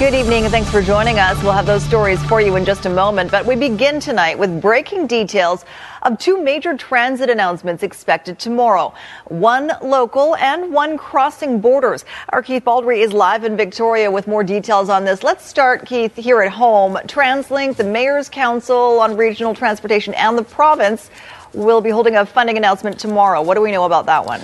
Good evening and thanks for joining us. We'll have those stories for you in just a moment, but we begin tonight with breaking details of two major transit announcements expected tomorrow. One local and one crossing borders. Our Keith Baldry is live in Victoria with more details on this. Let's start, Keith, here at home. TransLink, the Mayor's Council on Regional Transportation and the province will be holding a funding announcement tomorrow. What do we know about that one?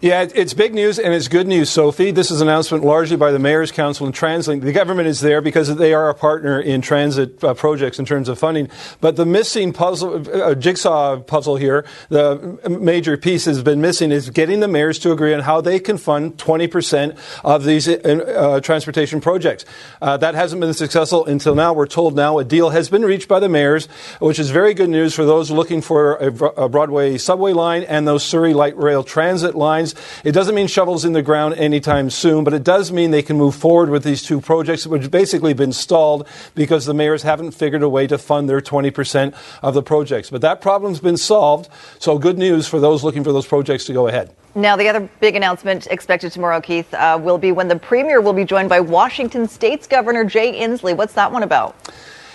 Yeah, it's big news and it's good news, Sophie. This is an announcement largely by the Mayor's Council and TransLink. The government is there because they are a partner in transit uh, projects in terms of funding. But the missing puzzle, uh, jigsaw puzzle here, the major piece has been missing is getting the mayors to agree on how they can fund 20% of these uh, uh, transportation projects. Uh, that hasn't been successful until now. We're told now a deal has been reached by the mayors, which is very good news for those looking for a, a Broadway subway line and those Surrey light rail transit lines it doesn't mean shovels in the ground anytime soon, but it does mean they can move forward with these two projects, which have basically been stalled because the mayors haven't figured a way to fund their 20% of the projects. But that problem's been solved, so good news for those looking for those projects to go ahead. Now, the other big announcement expected tomorrow, Keith, uh, will be when the Premier will be joined by Washington State's Governor Jay Inslee. What's that one about?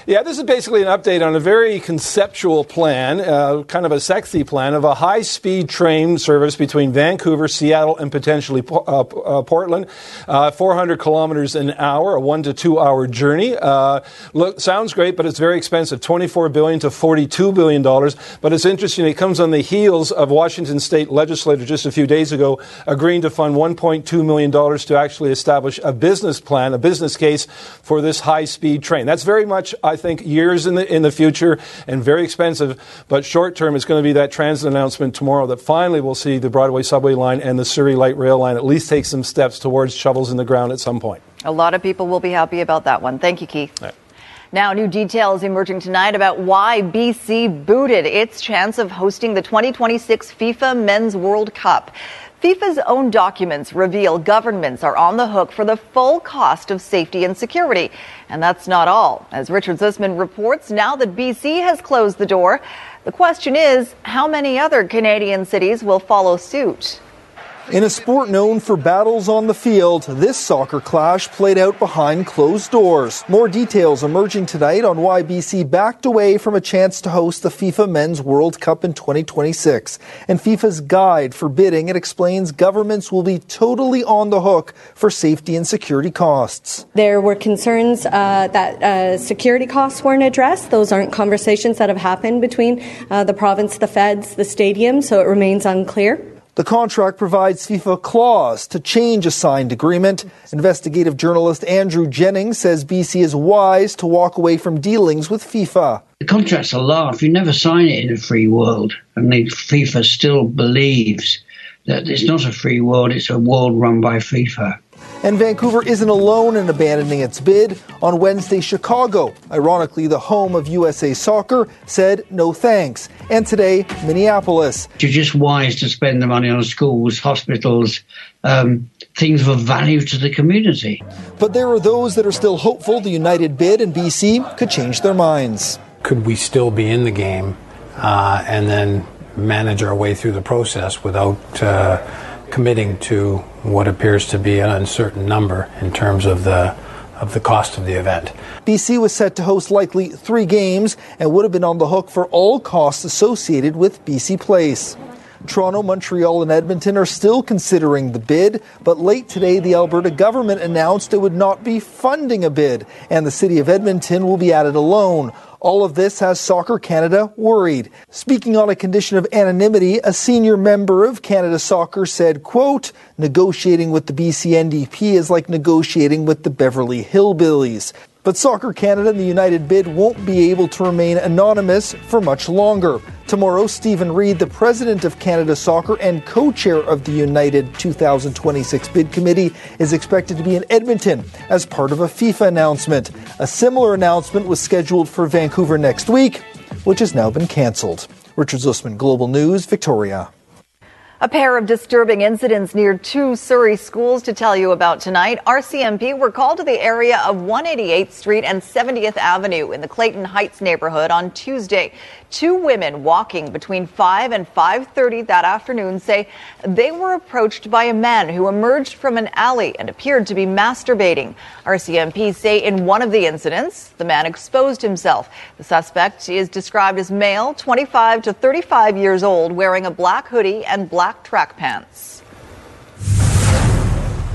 Yeah, this is basically an update on a very conceptual plan, uh, kind of a sexy plan of a high speed train service between Vancouver, Seattle, and potentially uh, uh, Portland. Uh, 400 kilometers an hour, a one to two hour journey. Uh, look, sounds great, but it's very expensive 24 billion to 42 billion dollars. But it's interesting, it comes on the heels of Washington state legislature just a few days ago agreeing to fund 1.2 million dollars to actually establish a business plan, a business case for this high speed train. That's very much, I think, years in the in the future and very expensive. But short term, it's going to be that transit announcement tomorrow that finally we'll see the Broadway subway line and the Surrey light rail line at least take some steps towards shovels in the ground at some point. A lot of people will be happy about that one. Thank you, Keith. Right. Now, new details emerging tonight about why BC booted its chance of hosting the 2026 FIFA Men's World Cup. FIFA's own documents reveal governments are on the hook for the full cost of safety and security. And that's not all. As Richard Zussman reports, now that BC has closed the door, the question is how many other Canadian cities will follow suit? In a sport known for battles on the field, this soccer clash played out behind closed doors. More details emerging tonight on why BC backed away from a chance to host the FIFA Men's World Cup in 2026. And FIFA's guide for bidding it explains governments will be totally on the hook for safety and security costs. There were concerns uh, that uh, security costs weren't addressed. Those aren't conversations that have happened between uh, the province, the feds, the stadium, so it remains unclear. The contract provides FIFA clause to change a signed agreement. Investigative journalist Andrew Jennings says BC is wise to walk away from dealings with FIFA. The contract's a laugh. You never sign it in a free world. And FIFA still believes that it's not a free world, it's a world run by FIFA. And Vancouver isn't alone in abandoning its bid. On Wednesday, Chicago, ironically the home of USA Soccer, said no thanks. And today, Minneapolis. You're just wise to spend the money on schools, hospitals, um, things of value to the community. But there are those that are still hopeful the United bid in BC could change their minds. Could we still be in the game uh, and then manage our way through the process without uh, committing to what appears to be an uncertain number in terms of the of the cost of the event. BC was set to host likely three games and would have been on the hook for all costs associated with BC Place. Toronto, Montreal, and Edmonton are still considering the bid, but late today the Alberta government announced it would not be funding a bid, and the city of Edmonton will be added alone. All of this has Soccer Canada worried. Speaking on a condition of anonymity, a senior member of Canada Soccer said, quote, negotiating with the BC NDP is like negotiating with the Beverly Hillbillies. But Soccer Canada and the United Bid won't be able to remain anonymous for much longer. Tomorrow, Steven Reed, the president of Canada Soccer and co chair of the United 2026 Bid Committee, is expected to be in Edmonton as part of a FIFA announcement. A similar announcement was scheduled for Vancouver next week, which has now been cancelled. Richard Zussman, Global News, Victoria. A pair of disturbing incidents near two Surrey schools to tell you about tonight. RCMP were called to the area of 188th Street and 70th Avenue in the Clayton Heights neighborhood on Tuesday. Two women walking between 5 and 5:30 that afternoon say they were approached by a man who emerged from an alley and appeared to be masturbating. RCMP say in one of the incidents, the man exposed himself. The suspect is described as male, 25 to 35 years old, wearing a black hoodie and black track pants.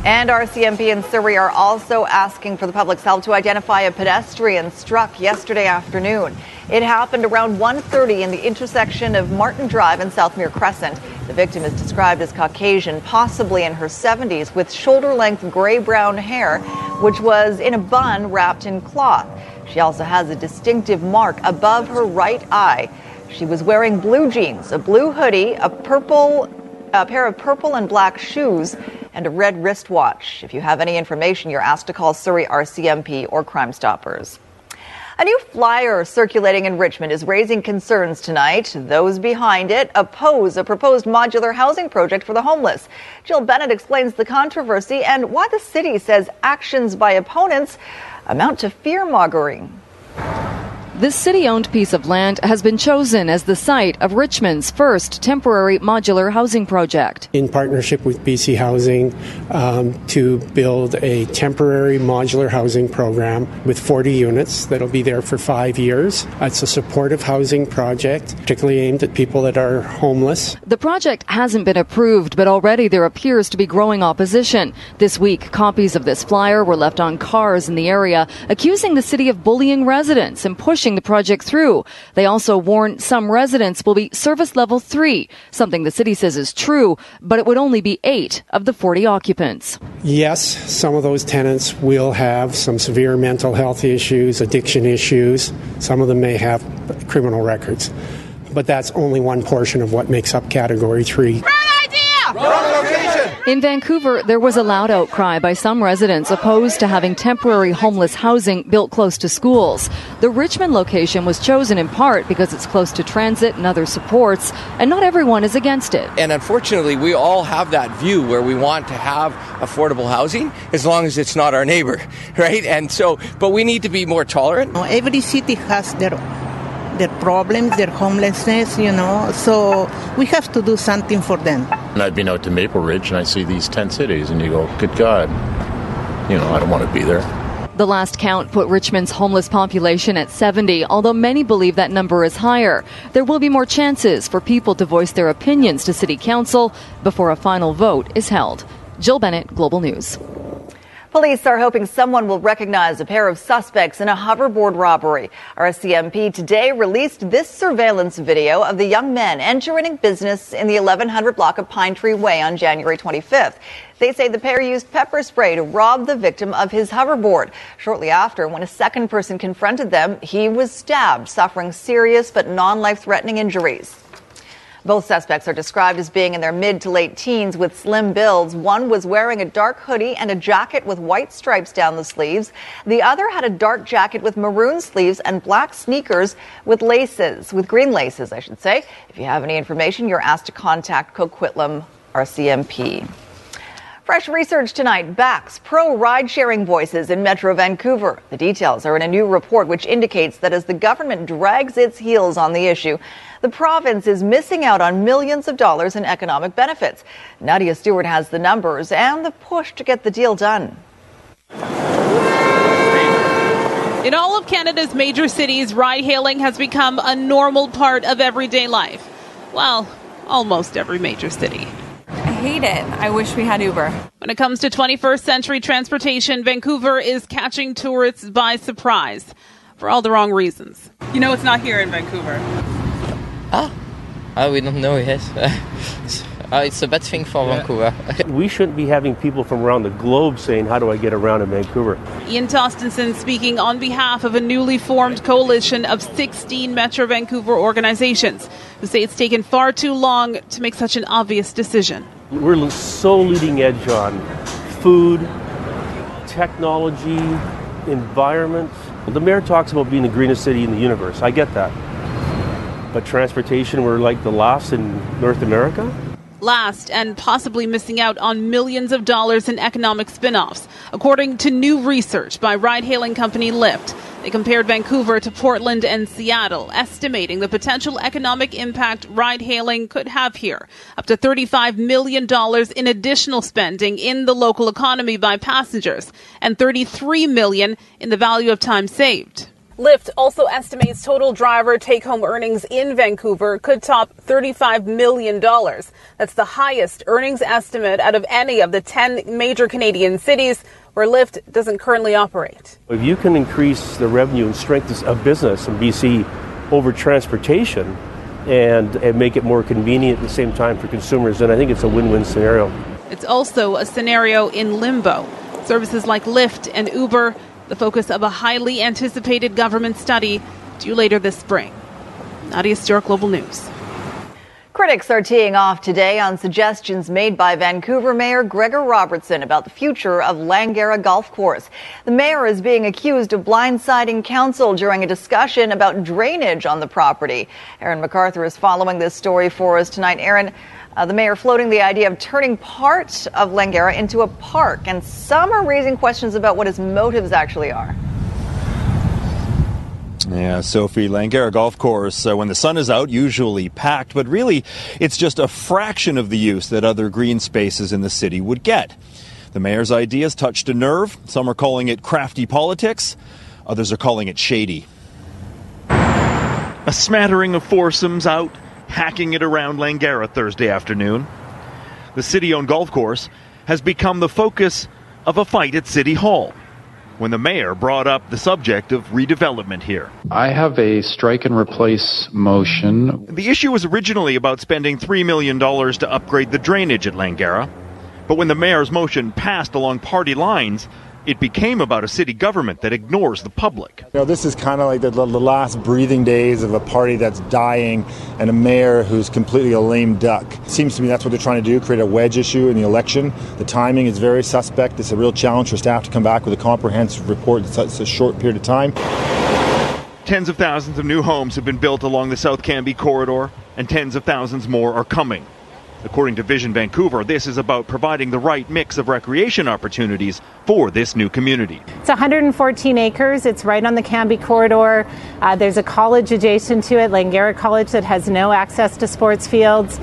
And RCMP and Surrey are also asking for the public's help to identify a pedestrian struck yesterday afternoon. It happened around 1:30 in the intersection of Martin Drive and Southmere Crescent. The victim is described as Caucasian, possibly in her 70s, with shoulder-length gray-brown hair, which was in a bun wrapped in cloth. She also has a distinctive mark above her right eye. She was wearing blue jeans, a blue hoodie, a purple a pair of purple and black shoes, and a red wristwatch. If you have any information, you're asked to call Surrey RCMP or Crime Stoppers. A new flyer circulating in Richmond is raising concerns tonight. Those behind it oppose a proposed modular housing project for the homeless. Jill Bennett explains the controversy and why the city says actions by opponents amount to fear mongering. This city owned piece of land has been chosen as the site of Richmond's first temporary modular housing project. In partnership with BC Housing um, to build a temporary modular housing program with 40 units that'll be there for five years. It's a supportive housing project, particularly aimed at people that are homeless. The project hasn't been approved, but already there appears to be growing opposition. This week, copies of this flyer were left on cars in the area, accusing the city of bullying residents and pushing the project through. They also warn some residents will be service level three, something the city says is true, but it would only be eight of the 40 occupants. Yes, some of those tenants will have some severe mental health issues, addiction issues. Some of them may have criminal records. But that's only one portion of what makes up Category 3. In Vancouver, there was a loud outcry by some residents opposed to having temporary homeless housing built close to schools. The Richmond location was chosen in part because it's close to transit and other supports, and not everyone is against it. And unfortunately, we all have that view where we want to have affordable housing as long as it's not our neighbor, right? And so, but we need to be more tolerant. Every city has their their problems, their homelessness, you know. So we have to do something for them. And I've been out to Maple Ridge and I see these tent cities, and you go, good God, you know, I don't want to be there. The last count put Richmond's homeless population at 70, although many believe that number is higher. There will be more chances for people to voice their opinions to City Council before a final vote is held. Jill Bennett, Global News. Police are hoping someone will recognize a pair of suspects in a hoverboard robbery. RCMP today released this surveillance video of the young men entering business in the 1100 block of Pine Tree Way on January 25th. They say the pair used pepper spray to rob the victim of his hoverboard. Shortly after, when a second person confronted them, he was stabbed, suffering serious but non life threatening injuries. Both suspects are described as being in their mid to late teens with slim builds. One was wearing a dark hoodie and a jacket with white stripes down the sleeves. The other had a dark jacket with maroon sleeves and black sneakers with laces, with green laces, I should say. If you have any information, you're asked to contact Coquitlam RCMP. Fresh research tonight backs pro ride sharing voices in Metro Vancouver. The details are in a new report which indicates that as the government drags its heels on the issue, the province is missing out on millions of dollars in economic benefits. Nadia Stewart has the numbers and the push to get the deal done. In all of Canada's major cities, ride hailing has become a normal part of everyday life. Well, almost every major city hate it. I wish we had Uber. When it comes to 21st century transportation, Vancouver is catching tourists by surprise for all the wrong reasons. You know, it's not here in Vancouver. Ah, oh, we don't know yet. Uh, it's a bad thing for yeah. Vancouver. we shouldn't be having people from around the globe saying, How do I get around in Vancouver? Ian Tostenson speaking on behalf of a newly formed coalition of 16 Metro Vancouver organizations who say it's taken far too long to make such an obvious decision. We're so leading edge on food, technology, environment. The mayor talks about being the greenest city in the universe. I get that. But transportation, we're like the last in North America? Last and possibly missing out on millions of dollars in economic spin offs, according to new research by ride hailing company Lyft. They compared Vancouver to Portland and Seattle, estimating the potential economic impact ride hailing could have here. Up to $35 million in additional spending in the local economy by passengers and 33 million in the value of time saved. Lyft also estimates total driver take home earnings in Vancouver could top $35 million. That's the highest earnings estimate out of any of the 10 major Canadian cities where Lyft doesn't currently operate. If you can increase the revenue and strength of business in BC over transportation and, and make it more convenient at the same time for consumers, then I think it's a win win scenario. It's also a scenario in limbo. Services like Lyft and Uber the focus of a highly anticipated government study due later this spring. Nadia Stewart, Global News. Critics are teeing off today on suggestions made by Vancouver Mayor Gregor Robertson about the future of Langara Golf Course. The mayor is being accused of blindsiding council during a discussion about drainage on the property. Aaron McArthur is following this story for us tonight. Aaron, uh, the mayor floating the idea of turning part of Langara into a park, and some are raising questions about what his motives actually are. Yeah, Sophie Langara Golf Course, uh, when the sun is out, usually packed, but really it's just a fraction of the use that other green spaces in the city would get. The mayor's ideas touched a nerve. Some are calling it crafty politics, others are calling it shady. A smattering of foursomes out hacking it around Langara Thursday afternoon. The city owned golf course has become the focus of a fight at City Hall when the mayor brought up the subject of redevelopment here. I have a strike and replace motion. The issue was originally about spending $3 million to upgrade the drainage at Langara, but when the mayor's motion passed along party lines, it became about a city government that ignores the public. You know, this is kind of like the, the, last breathing days of a party that's dying and a mayor who's completely a lame duck. It seems to me that's what they're trying to do, create a wedge issue in the election. The timing is very suspect. It's a real challenge for staff to come back with a comprehensive report in such a short period of time. Tens of thousands of new homes have been built along the South Cambie corridor, and tens of thousands more are coming. According to Vision Vancouver, this is about providing the right mix of recreation opportunities for this new community. It's 114 acres. It's right on the Cambie corridor. Uh, there's a college adjacent to it, Langara College, that has no access to sports fields.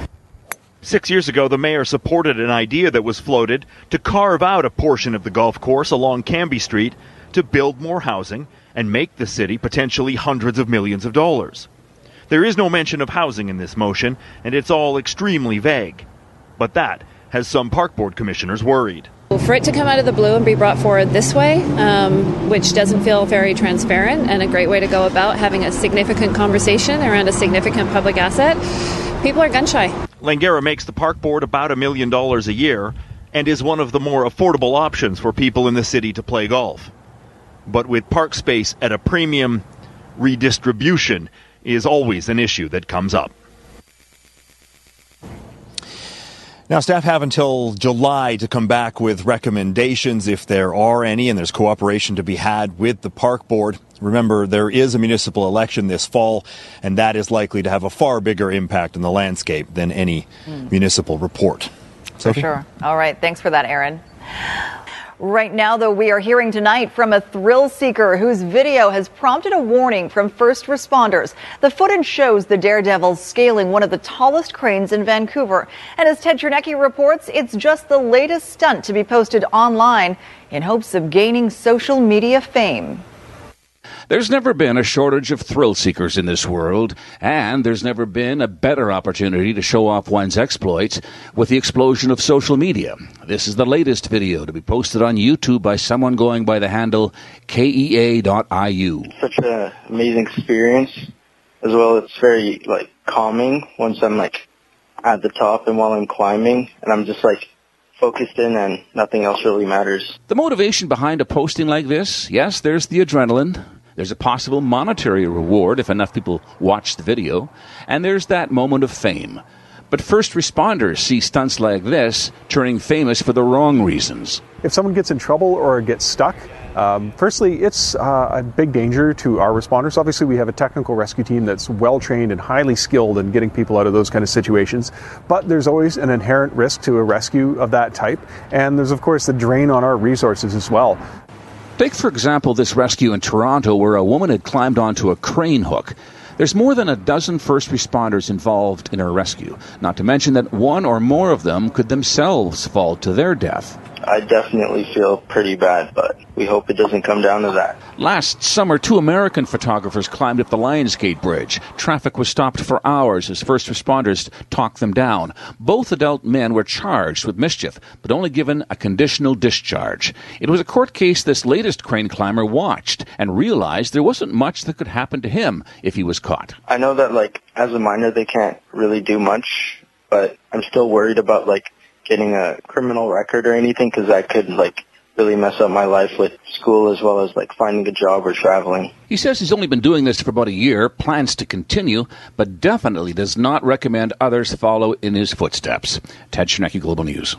Six years ago, the mayor supported an idea that was floated to carve out a portion of the golf course along Cambie Street to build more housing and make the city potentially hundreds of millions of dollars. There is no mention of housing in this motion, and it's all extremely vague. But that has some park board commissioners worried. For it to come out of the blue and be brought forward this way, um, which doesn't feel very transparent and a great way to go about having a significant conversation around a significant public asset, people are gun shy. Langara makes the park board about a million dollars a year and is one of the more affordable options for people in the city to play golf. But with park space at a premium, redistribution is always an issue that comes up. Now, staff have until July to come back with recommendations if there are any, and there's cooperation to be had with the park board. Remember, there is a municipal election this fall, and that is likely to have a far bigger impact on the landscape than any mm. municipal report. For sure. All right. Thanks for that, Aaron. Right now, though, we are hearing tonight from a thrill seeker whose video has prompted a warning from first responders. The footage shows the daredevils scaling one of the tallest cranes in Vancouver. And as Ted Chernecki reports, it's just the latest stunt to be posted online in hopes of gaining social media fame. There's never been a shortage of thrill seekers in this world, and there's never been a better opportunity to show off one's exploits with the explosion of social media. This is the latest video to be posted on YouTube by someone going by the handle KEA.IU. Such an amazing experience. As well, it's very like calming once I'm like at the top and while I'm climbing, and I'm just like focused in and nothing else really matters. The motivation behind a posting like this, yes, there's the adrenaline, there's a possible monetary reward if enough people watch the video, and there's that moment of fame. But first responders see stunts like this turning famous for the wrong reasons. If someone gets in trouble or gets stuck, Um, firstly, it's uh, a big danger to our responders. Obviously, we have a technical rescue team that's well trained and highly skilled in getting people out of those kind of situations. But there's always an inherent risk to a rescue of that type, and there's of course the drain on our resources as well. Take, for example, this rescue in Toronto where a woman had climbed onto a crane hook. There's more than a dozen first responders involved in her rescue, not to mention that one or more of them could themselves fall to their death. I definitely feel pretty bad, but we hope it doesn't come down to that. Last summer, two American photographers climbed up the Lionsgate Bridge. Traffic was stopped for hours as first responders talked them down. Both adult men were charged with mischief, but only given a conditional discharge. It was a court case this latest crane climber watched and realized there wasn't much that could happen to him if he was caught. I know that, like, as a minor, they can't really do much, but I'm still worried about, like, getting a criminal record or anything because that could like really mess up my life with school as well as like finding a job or traveling. He says he's only been doing this for about a year, plans to continue, but definitely does not recommend others follow in his footsteps. Ted Chernecki, Global News.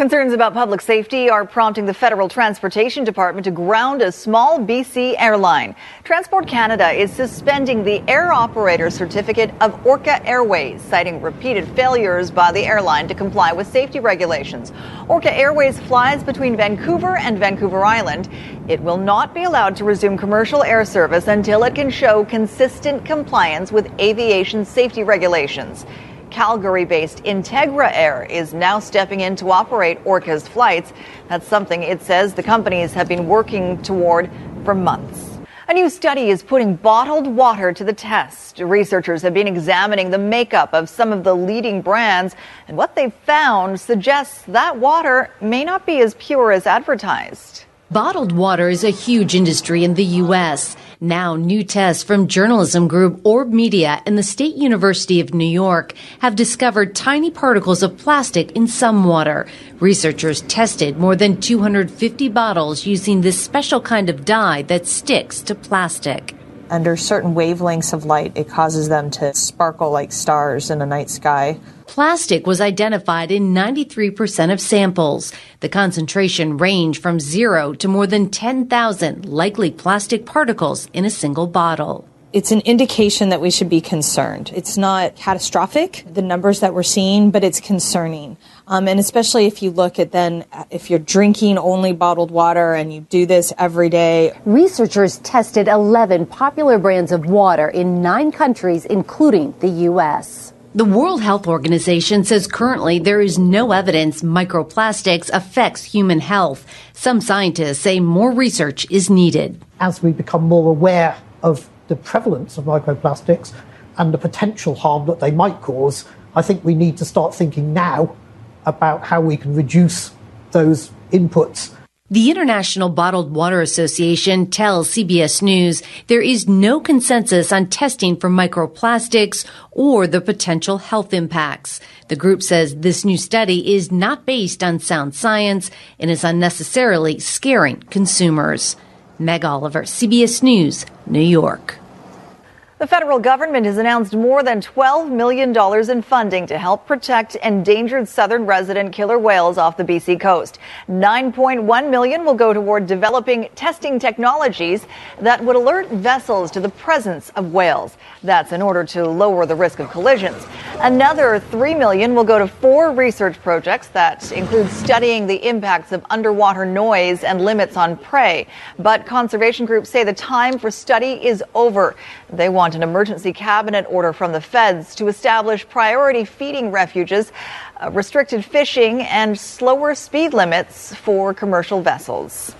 Concerns about public safety are prompting the Federal Transportation Department to ground a small BC airline. Transport Canada is suspending the air operator certificate of Orca Airways, citing repeated failures by the airline to comply with safety regulations. Orca Airways flies between Vancouver and Vancouver Island. It will not be allowed to resume commercial air service until it can show consistent compliance with aviation safety regulations. Calgary based Integra Air is now stepping in to operate Orca's flights. That's something it says the companies have been working toward for months. A new study is putting bottled water to the test. Researchers have been examining the makeup of some of the leading brands, and what they've found suggests that water may not be as pure as advertised. Bottled water is a huge industry in the U.S. Now, new tests from journalism group Orb Media and the State University of New York have discovered tiny particles of plastic in some water. Researchers tested more than 250 bottles using this special kind of dye that sticks to plastic under certain wavelengths of light, it causes them to sparkle like stars in a night sky. Plastic was identified in 93% of samples. The concentration ranged from zero to more than 10,000 likely plastic particles in a single bottle it's an indication that we should be concerned. It's not catastrophic, the numbers that we're seeing, but it's concerning. Um, and especially if you look at then, if you're drinking only bottled water and you do this every day. Researchers tested 11 popular brands of water in nine countries, including the U.S. The World Health Organization says currently there is no evidence microplastics affects human health. Some scientists say more research is needed. As we become more aware of the prevalence of microplastics and the potential harm that they might cause, I think we need to start thinking now about how we can reduce those inputs. The International Bottled Water Association tells CBS News there is no consensus on testing for microplastics or the potential health impacts. The group says this new study is not based on sound science and is unnecessarily scaring consumers. Meg Oliver, CBS News, New York. The federal government has announced more than $12 million in funding to help protect endangered southern resident killer whales off the BC coast. 9.1 million will go toward developing testing technologies that would alert vessels to the presence of whales. That's in order to lower the risk of collisions. Another 3 million will go to four research projects that include studying the impacts of underwater noise and limits on prey. But conservation groups say the time for study is over. They want an emergency cabinet order from the feds to establish priority feeding refuges, uh, restricted fishing, and slower speed limits for commercial vessels.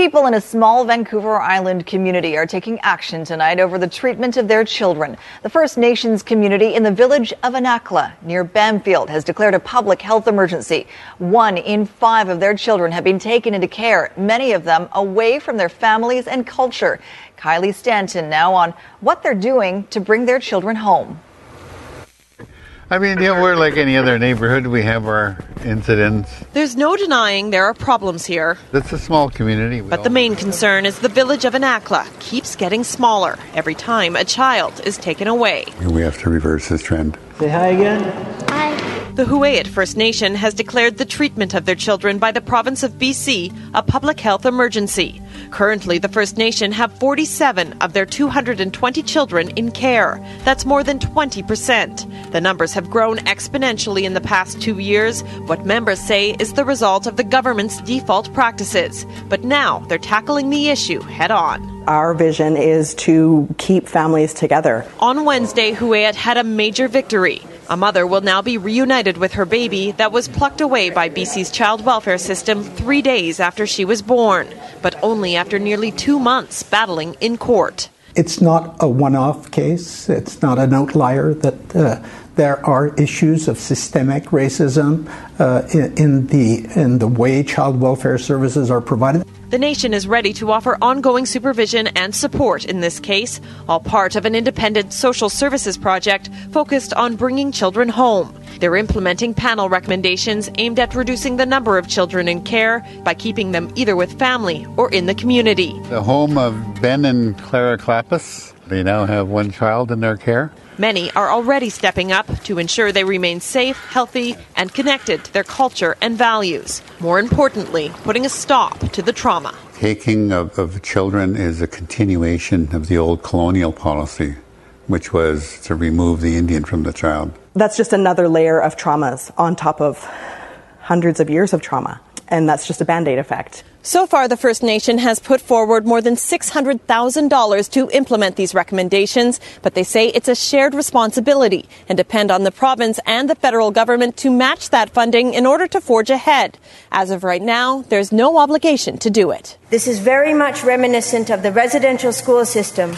People in a small Vancouver Island community are taking action tonight over the treatment of their children. The First Nations community in the village of Anacla near Bamfield has declared a public health emergency. One in five of their children have been taken into care, many of them away from their families and culture. Kylie Stanton now on what they're doing to bring their children home. I mean, you know, we're like any other neighborhood. We have our incidents. There's no denying there are problems here. It's a small community. but the main concern is the village of Anacla keeps getting smaller every time a child is taken away. We have to reverse this trend. Say hi again. Hi. The Huu-ay-aht First Nation has declared the treatment of their children by the province of BC a public health emergency. Currently, the First Nation have 47 of their 220 children in care. That's more than 20%. The numbers have grown exponentially in the past two years, what members say is the result of the government's default practices. But now they're tackling the issue head on. Our vision is to keep families together. On Wednesday, Huu-ay-aht had a major victory. A mother will now be reunited with her baby that was plucked away by BC's child welfare system three days after she was born, but only after nearly two months battling in court. It's not a one off case, it's not an outlier that. Uh, there are issues of systemic racism uh, in, in, the in the way child welfare services are provided. The nation is ready to offer ongoing supervision and support in this case, all part of an independent social services project focused on bringing children home. They're implementing panel recommendations aimed at reducing the number of children in care by keeping them either with family or in the community. The home of Ben and Clara Clappis, they now have one child in their care. Many are already stepping up to ensure they remain safe, healthy, and connected to their culture and values. More importantly, putting a stop to the trauma. Taking of, of children is a continuation of the old colonial policy, which was to remove the Indian from the child. That's just another layer of traumas on top of hundreds of years of trauma. And that's just a band aid effect. So far, the First Nation has put forward more than $600,000 to implement these recommendations, but they say it's a shared responsibility and depend on the province and the federal government to match that funding in order to forge ahead. As of right now, there's no obligation to do it. This is very much reminiscent of the residential school system.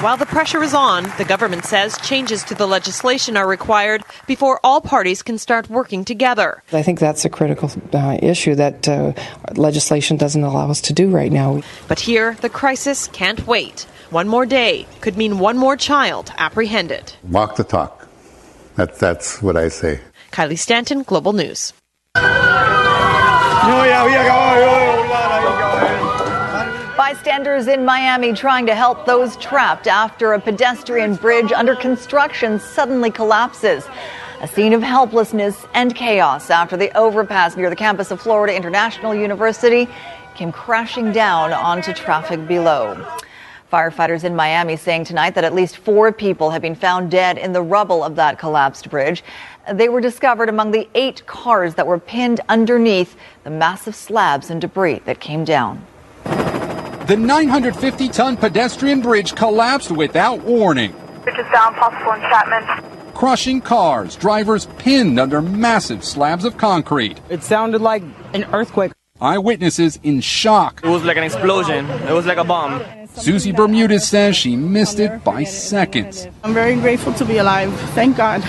While the pressure is on, the government says changes to the legislation are required before all parties can start working together. I think that's a critical uh, issue that uh, legislation doesn't allow us to do right now. But here, the crisis can't wait. One more day could mean one more child apprehended. Walk the talk. That, that's what I say. Kylie Stanton, Global News. Bystanders in Miami trying to help those trapped after a pedestrian bridge under construction suddenly collapses. A scene of helplessness and chaos after the overpass near the campus of Florida International University came crashing down onto traffic below. Firefighters in Miami saying tonight that at least four people have been found dead in the rubble of that collapsed bridge. They were discovered among the eight cars that were pinned underneath the massive slabs and debris that came down. The 950 ton pedestrian bridge collapsed without warning. Bridge is down, possible entrapment. Crushing cars, drivers pinned under massive slabs of concrete. It sounded like an earthquake. Eyewitnesses in shock. It was like an explosion. It was like a bomb. Susie Bermudez says she missed it by seconds. I'm very grateful to be alive. Thank God.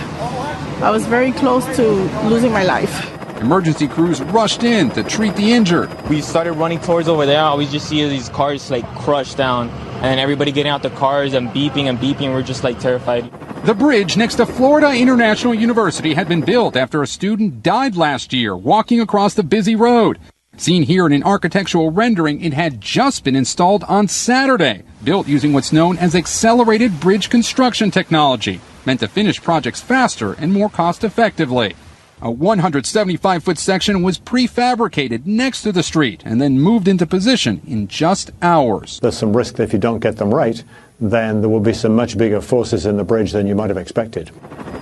I was very close to losing my life. Emergency crews rushed in to treat the injured. We started running towards over there. We just see these cars like crushed down, and everybody getting out the cars and beeping and beeping. We're just like terrified. The bridge next to Florida International University had been built after a student died last year walking across the busy road. Seen here in an architectural rendering, it had just been installed on Saturday, built using what's known as accelerated bridge construction technology, meant to finish projects faster and more cost effectively. A 175 foot section was prefabricated next to the street and then moved into position in just hours. There's some risk that if you don't get them right, then there will be some much bigger forces in the bridge than you might have expected.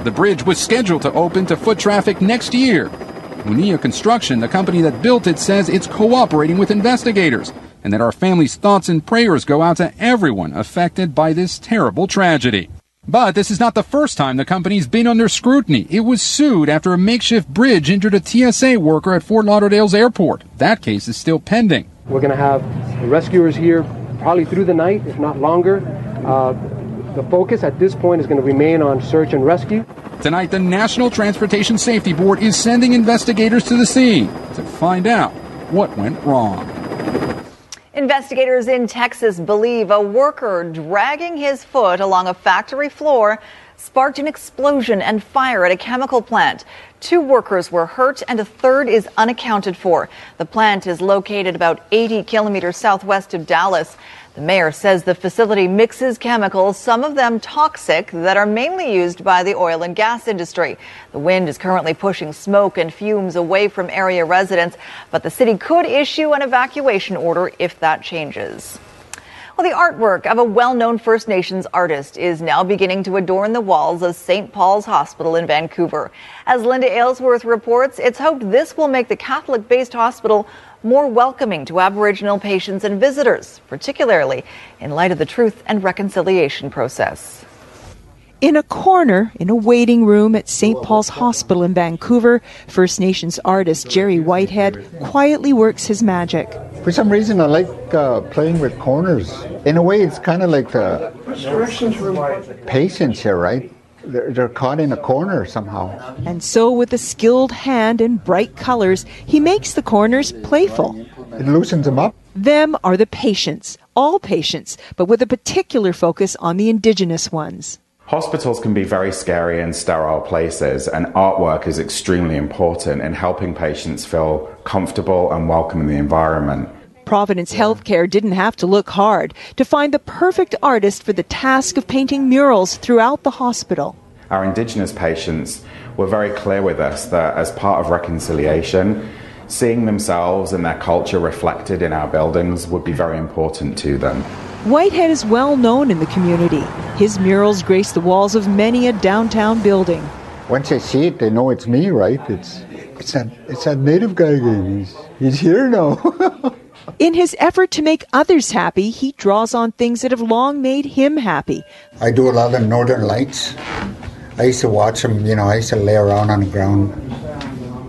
The bridge was scheduled to open to foot traffic next year. Unia Construction, the company that built it, says it's cooperating with investigators and that our family's thoughts and prayers go out to everyone affected by this terrible tragedy. But this is not the first time the company's been under scrutiny. It was sued after a makeshift bridge injured a TSA worker at Fort Lauderdale's airport. That case is still pending. We're going to have rescuers here probably through the night, if not longer. Uh, the focus at this point is going to remain on search and rescue. Tonight, the National Transportation Safety Board is sending investigators to the scene to find out what went wrong. Investigators in Texas believe a worker dragging his foot along a factory floor sparked an explosion and fire at a chemical plant. Two workers were hurt and a third is unaccounted for. The plant is located about 80 kilometers southwest of Dallas. The mayor says the facility mixes chemicals, some of them toxic, that are mainly used by the oil and gas industry. The wind is currently pushing smoke and fumes away from area residents, but the city could issue an evacuation order if that changes. Well, the artwork of a well known First Nations artist is now beginning to adorn the walls of St. Paul's Hospital in Vancouver. As Linda Aylesworth reports, it's hoped this will make the Catholic based hospital more welcoming to Aboriginal patients and visitors, particularly in light of the Truth and Reconciliation process. In a corner in a waiting room at St. Paul's Hospital in Vancouver, First Nations artist Jerry Whitehead quietly works his magic. For some reason, I like uh, playing with corners. In a way, it's kind of like the patients here, right? They're, they're caught in a corner somehow. And so, with a skilled hand and bright colors, he makes the corners playful. It loosens them up. Them are the patients, all patients, but with a particular focus on the Indigenous ones. Hospitals can be very scary and sterile places, and artwork is extremely important in helping patients feel comfortable and welcome in the environment. Providence Healthcare didn't have to look hard to find the perfect artist for the task of painting murals throughout the hospital. Our Indigenous patients were very clear with us that as part of reconciliation, seeing themselves and their culture reflected in our buildings would be very important to them. Whitehead is well known in the community. His murals grace the walls of many a downtown building. Once they see it, they know it's me, right? It's it's that it's that native guy. again. He's, he's here now. In his effort to make others happy, he draws on things that have long made him happy. I do a lot of northern lights. I used to watch them, you know, I used to lay around on the ground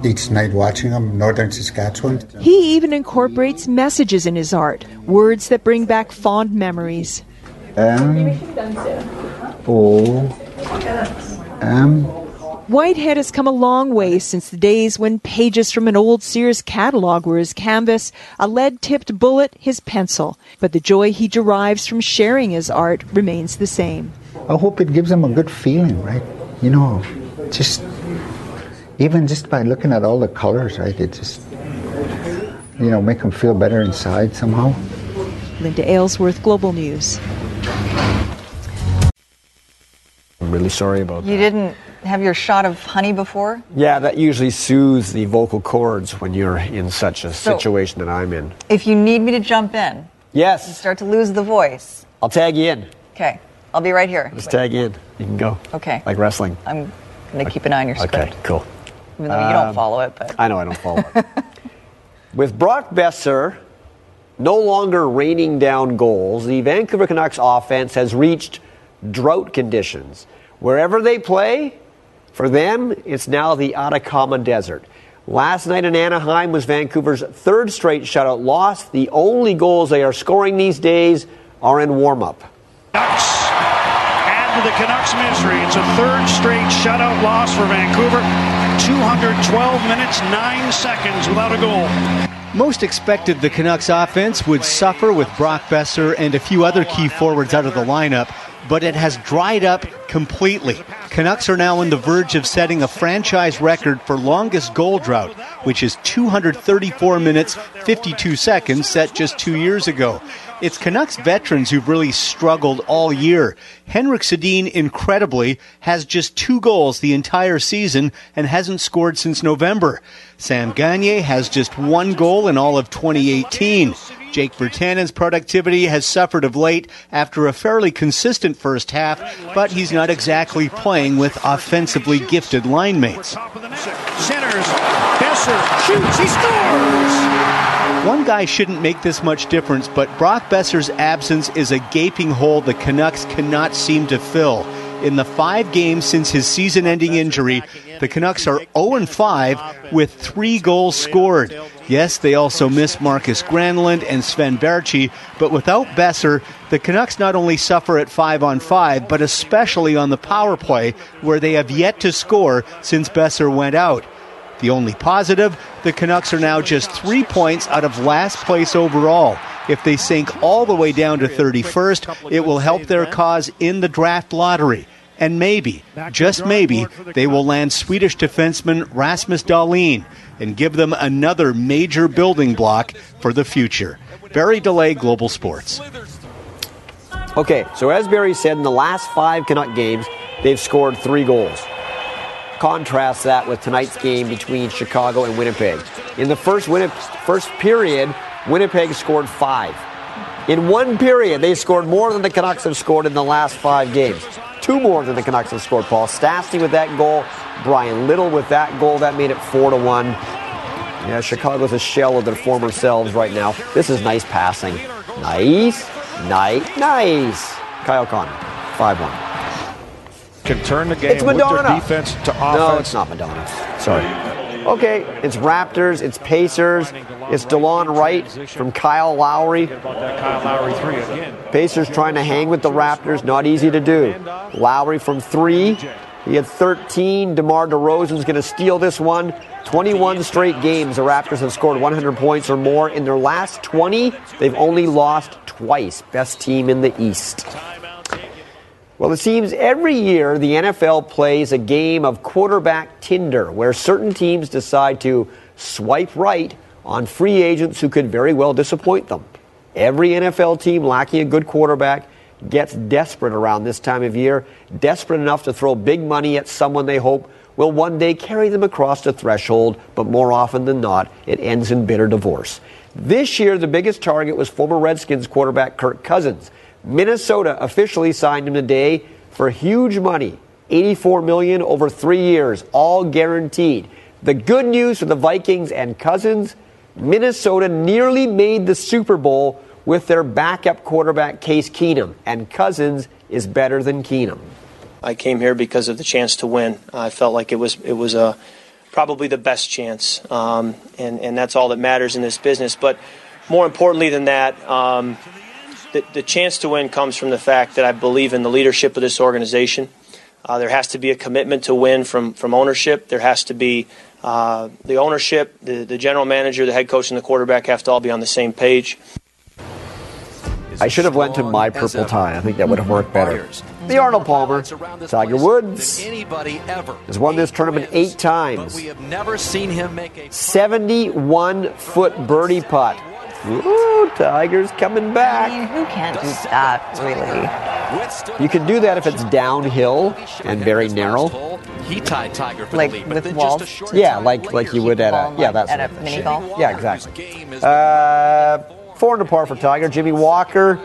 each night watching them, northern Saskatchewan. He even incorporates messages in his art, words that bring back fond memories. M O M Whitehead has come a long way since the days when pages from an old Sears catalog were his canvas, a lead tipped bullet his pencil. But the joy he derives from sharing his art remains the same. I hope it gives him a good feeling, right? You know, just even just by looking at all the colors, right? It just, you know, make them feel better inside somehow. Linda Aylesworth, Global News. I'm really sorry about You didn't have your shot of honey before? Yeah, that usually soothes the vocal cords when you're in such a So- situation that I'm in. If you need me to jump in, Yes. you start to lose the voice. I'll tag you in. Okay, I'll be right here. Just tag you in. You can go. Okay. Like wrestling. I'm going to keep an eye on your script. Okay, cool. Even though you don't Um, follow it, but I know I don't follow it. With Brock Boeser no longer raining down goals, the Vancouver Canucks offense has reached drought conditions. Wherever they play, for them, it's now the Atacama Desert. Last night in Anaheim was Vancouver's third straight shutout loss. The only goals they are scoring these days are in warm up. Canucks add to the Canucks misery. It's a third straight shutout loss for Vancouver. 212 minutes, 9 seconds without a goal. Most expected the Canucks offense would suffer with Brock Boeser and a few other key forwards out of the lineup, but it has dried up completely. Canucks are now on the verge of setting a franchise record for longest goal drought, which is 234 minutes 52 seconds set just two years ago. It's Canucks veterans who've really struggled all year. Henrik Sedin, incredibly, has just two goals the entire season and hasn't scored since November. Sam Gagne has just one goal in all of 2018. Jake Virtanen's productivity has suffered of late after a fairly consistent first half, but he's not exactly playing with offensively gifted line mates. Centers, Boeser shoots, he scores! One guy shouldn't make this much difference, but Brock Boeser's absence is a gaping hole the Canucks cannot seem to fill. In the five games since his season ending injury, the Canucks are 0 5 with three goals scored. Yes, they also miss Markus Granlund and Sven Baertschi, but without Boeser, the Canucks not only suffer at 5 on 5, but especially on the power play, where they have yet to score since Besser went out. The only positive, the Canucks are now just three points out of last place overall. If they sink all the way down to 31st, it will help their cause in the draft lottery. And maybe, just maybe, they will land Swedish defenseman Rasmus Dahlin and give them another major building block for the future. Barry Deley, Global Sports. Okay, so as Barry said, in the last five Canuck games, they've scored three goals. Contrast that with tonight's game between Chicago and Winnipeg. In the first, first period, Winnipeg scored five. In one period, they scored more than the Canucks have scored in the last five games. Two more than the Canucks have scored, Paul. Stastny with that goal, Bryan Little with that goal. That made it four to one. Yeah, Chicago's a shell of their former selves right now. This is nice passing. Nice, nice, nice. Kyle Connor, 5 1. Can turn the game it's Madonna. with their defense to offense. No, it's not Madonna. Sorry. Okay, it's Raptors, it's Pacers, it's Delon Wright from Kyle Lowry. Kyle Lowry. Pacers trying to hang with the Raptors, not easy to do. Lowry from three. He had 13. DeMar DeRozan's going to steal this one. 21 straight games, the Raptors have scored 100 points or more. In their last 20, they've only lost twice. Best team in the East. Well, it seems every year the NFL plays a game of quarterback Tinder where certain teams decide to swipe right on free agents who could very well disappoint them. Every NFL team lacking a good quarterback gets desperate around this time of year, desperate enough to throw big money at someone they hope will one day carry them across the threshold, but more often than not, it ends in bitter divorce. This year, the biggest target was former Redskins quarterback Kirk Cousins. Minnesota officially signed him today for huge money 84 million over three years, all guaranteed. The good news for the Vikings and Cousins Minnesota nearly made the Super Bowl with their backup quarterback Case Keenum, and Cousins is better than Keenum. I came here because of the chance to win. I felt like it was it was a probably the best chance, um, and and that's all that matters in this business. But more importantly than that, um, the, the chance to win comes from the fact that I believe in the leadership of this organization. Uh, there has to be a commitment to win from from ownership. There has to be uh, the ownership, the, the general manager, the head coach, and the quarterback have to all be on the same page. I should have went to my purple tie. I think that would have worked better. The Arnold Palmer, Tiger Woods, has won this tournament eight times. we have never seen him make a 71 foot birdie putt. Ooh, Tiger's coming back. I mean, who can't do that, really? You can do that if it's downhill and very narrow. He tied Tiger for Like the lead, with walls just a short Yeah, like like you would at a yeah that's at a mini golf. yeah exactly. Uh, four under par for Tiger. Jimmy Walker,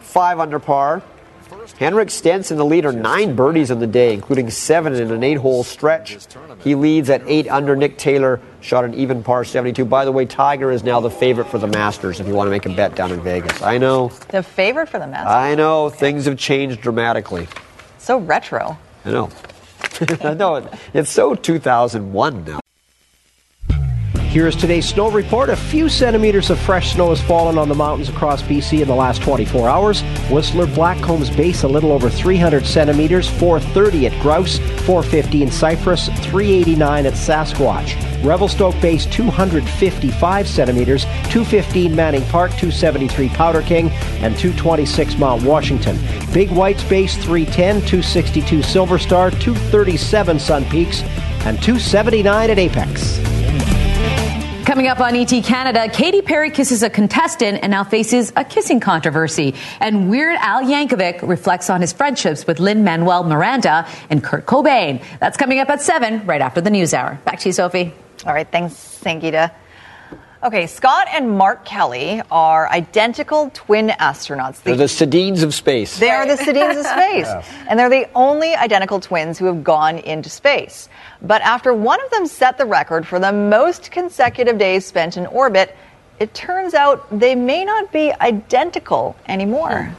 five under par. Henrik Stenson, the leader, nine birdies on the day, including seven in an eight-hole stretch. He leads at eight under. Nick Taylor shot an even par 72. By the way, Tiger is now the favorite for the Masters. If you want to make a bet down in Vegas, I know, The favorite for the Masters? I know, things have changed dramatically. so retro. I know. no, it- it's so 2001 now. Here is today's snow report. A few centimeters of fresh snow has fallen on the mountains across BC in the last 24 hours. Whistler Blackcomb's base a little over 300 centimeters, 430 at Grouse, 450 in Cypress, 389 at Sasquatch. Revelstoke base 255 centimeters, 215 Manning Park, 273 Powder King, and 226 Mount Washington. Big White's base 310, 262 Silver Star, 237 Sun Peaks, and 279 at Apex. Coming up on ET Canada, Katy Perry kisses a contestant and now faces a kissing controversy. And Weird Al Yankovic reflects on his friendships with Lin Manuel Miranda and Kurt Cobain. That's coming up at 7, right after the news hour. Back to you, Sophie. All right, thanks, Sangita. Okay, Scott and Mark Kelly are identical twin astronauts. They're the Sedins of space. They are the Sedins of space. And they're the only identical twins who have gone into space. But after one of them set the record for the most consecutive days spent in orbit, it turns out they may not be identical anymore.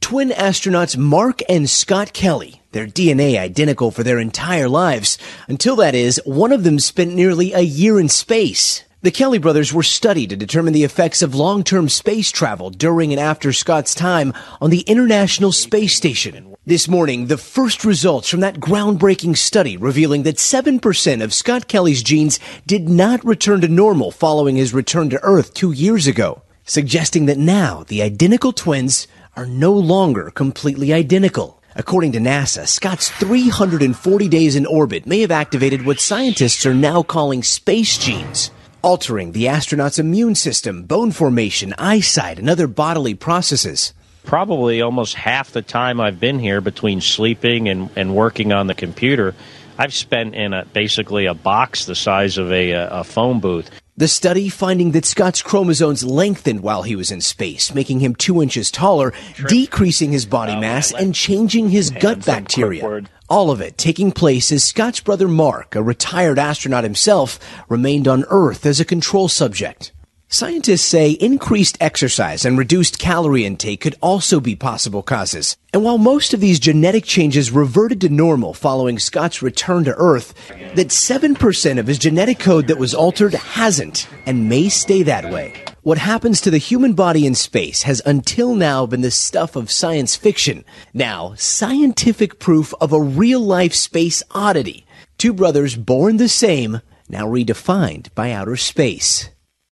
Twin astronauts Mark and Scott Kelly. Their DNA identical for their entire lives. Until that is, one of them spent nearly a year in space. The Kelly brothers were studied to determine the effects of long-term space travel during and after Scott's time on the International Space Station. This morning, the first results from that groundbreaking study revealing that 7% of Scott Kelly's genes did not return to normal following his return to Earth two years ago, suggesting that now the identical twins are no longer completely identical. According to NASA, Scott's 340 days in orbit may have activated what scientists are now calling space genes, altering the astronaut's immune system, bone formation, eyesight, and other bodily processes. Probably almost half the time I've been here between sleeping and, and working on the computer, I've spent in a, basically a box the size of a, a phone booth. The study finding that Scott's chromosomes lengthened while he was in space, making him two inches taller, decreasing his body mass, and changing his gut bacteria. All of it taking place as Scott's brother Mark, a retired astronaut himself, remained on Earth as a control subject. Scientists say increased exercise and reduced calorie intake could also be possible causes. And while most of these genetic changes reverted to normal following Scott's return to Earth, that 7% of his genetic code that was altered hasn't and may stay that way. What happens to the human body in space has until now been the stuff of science fiction. Now, scientific proof of a real life space oddity. Two brothers born the same, now redefined by outer space.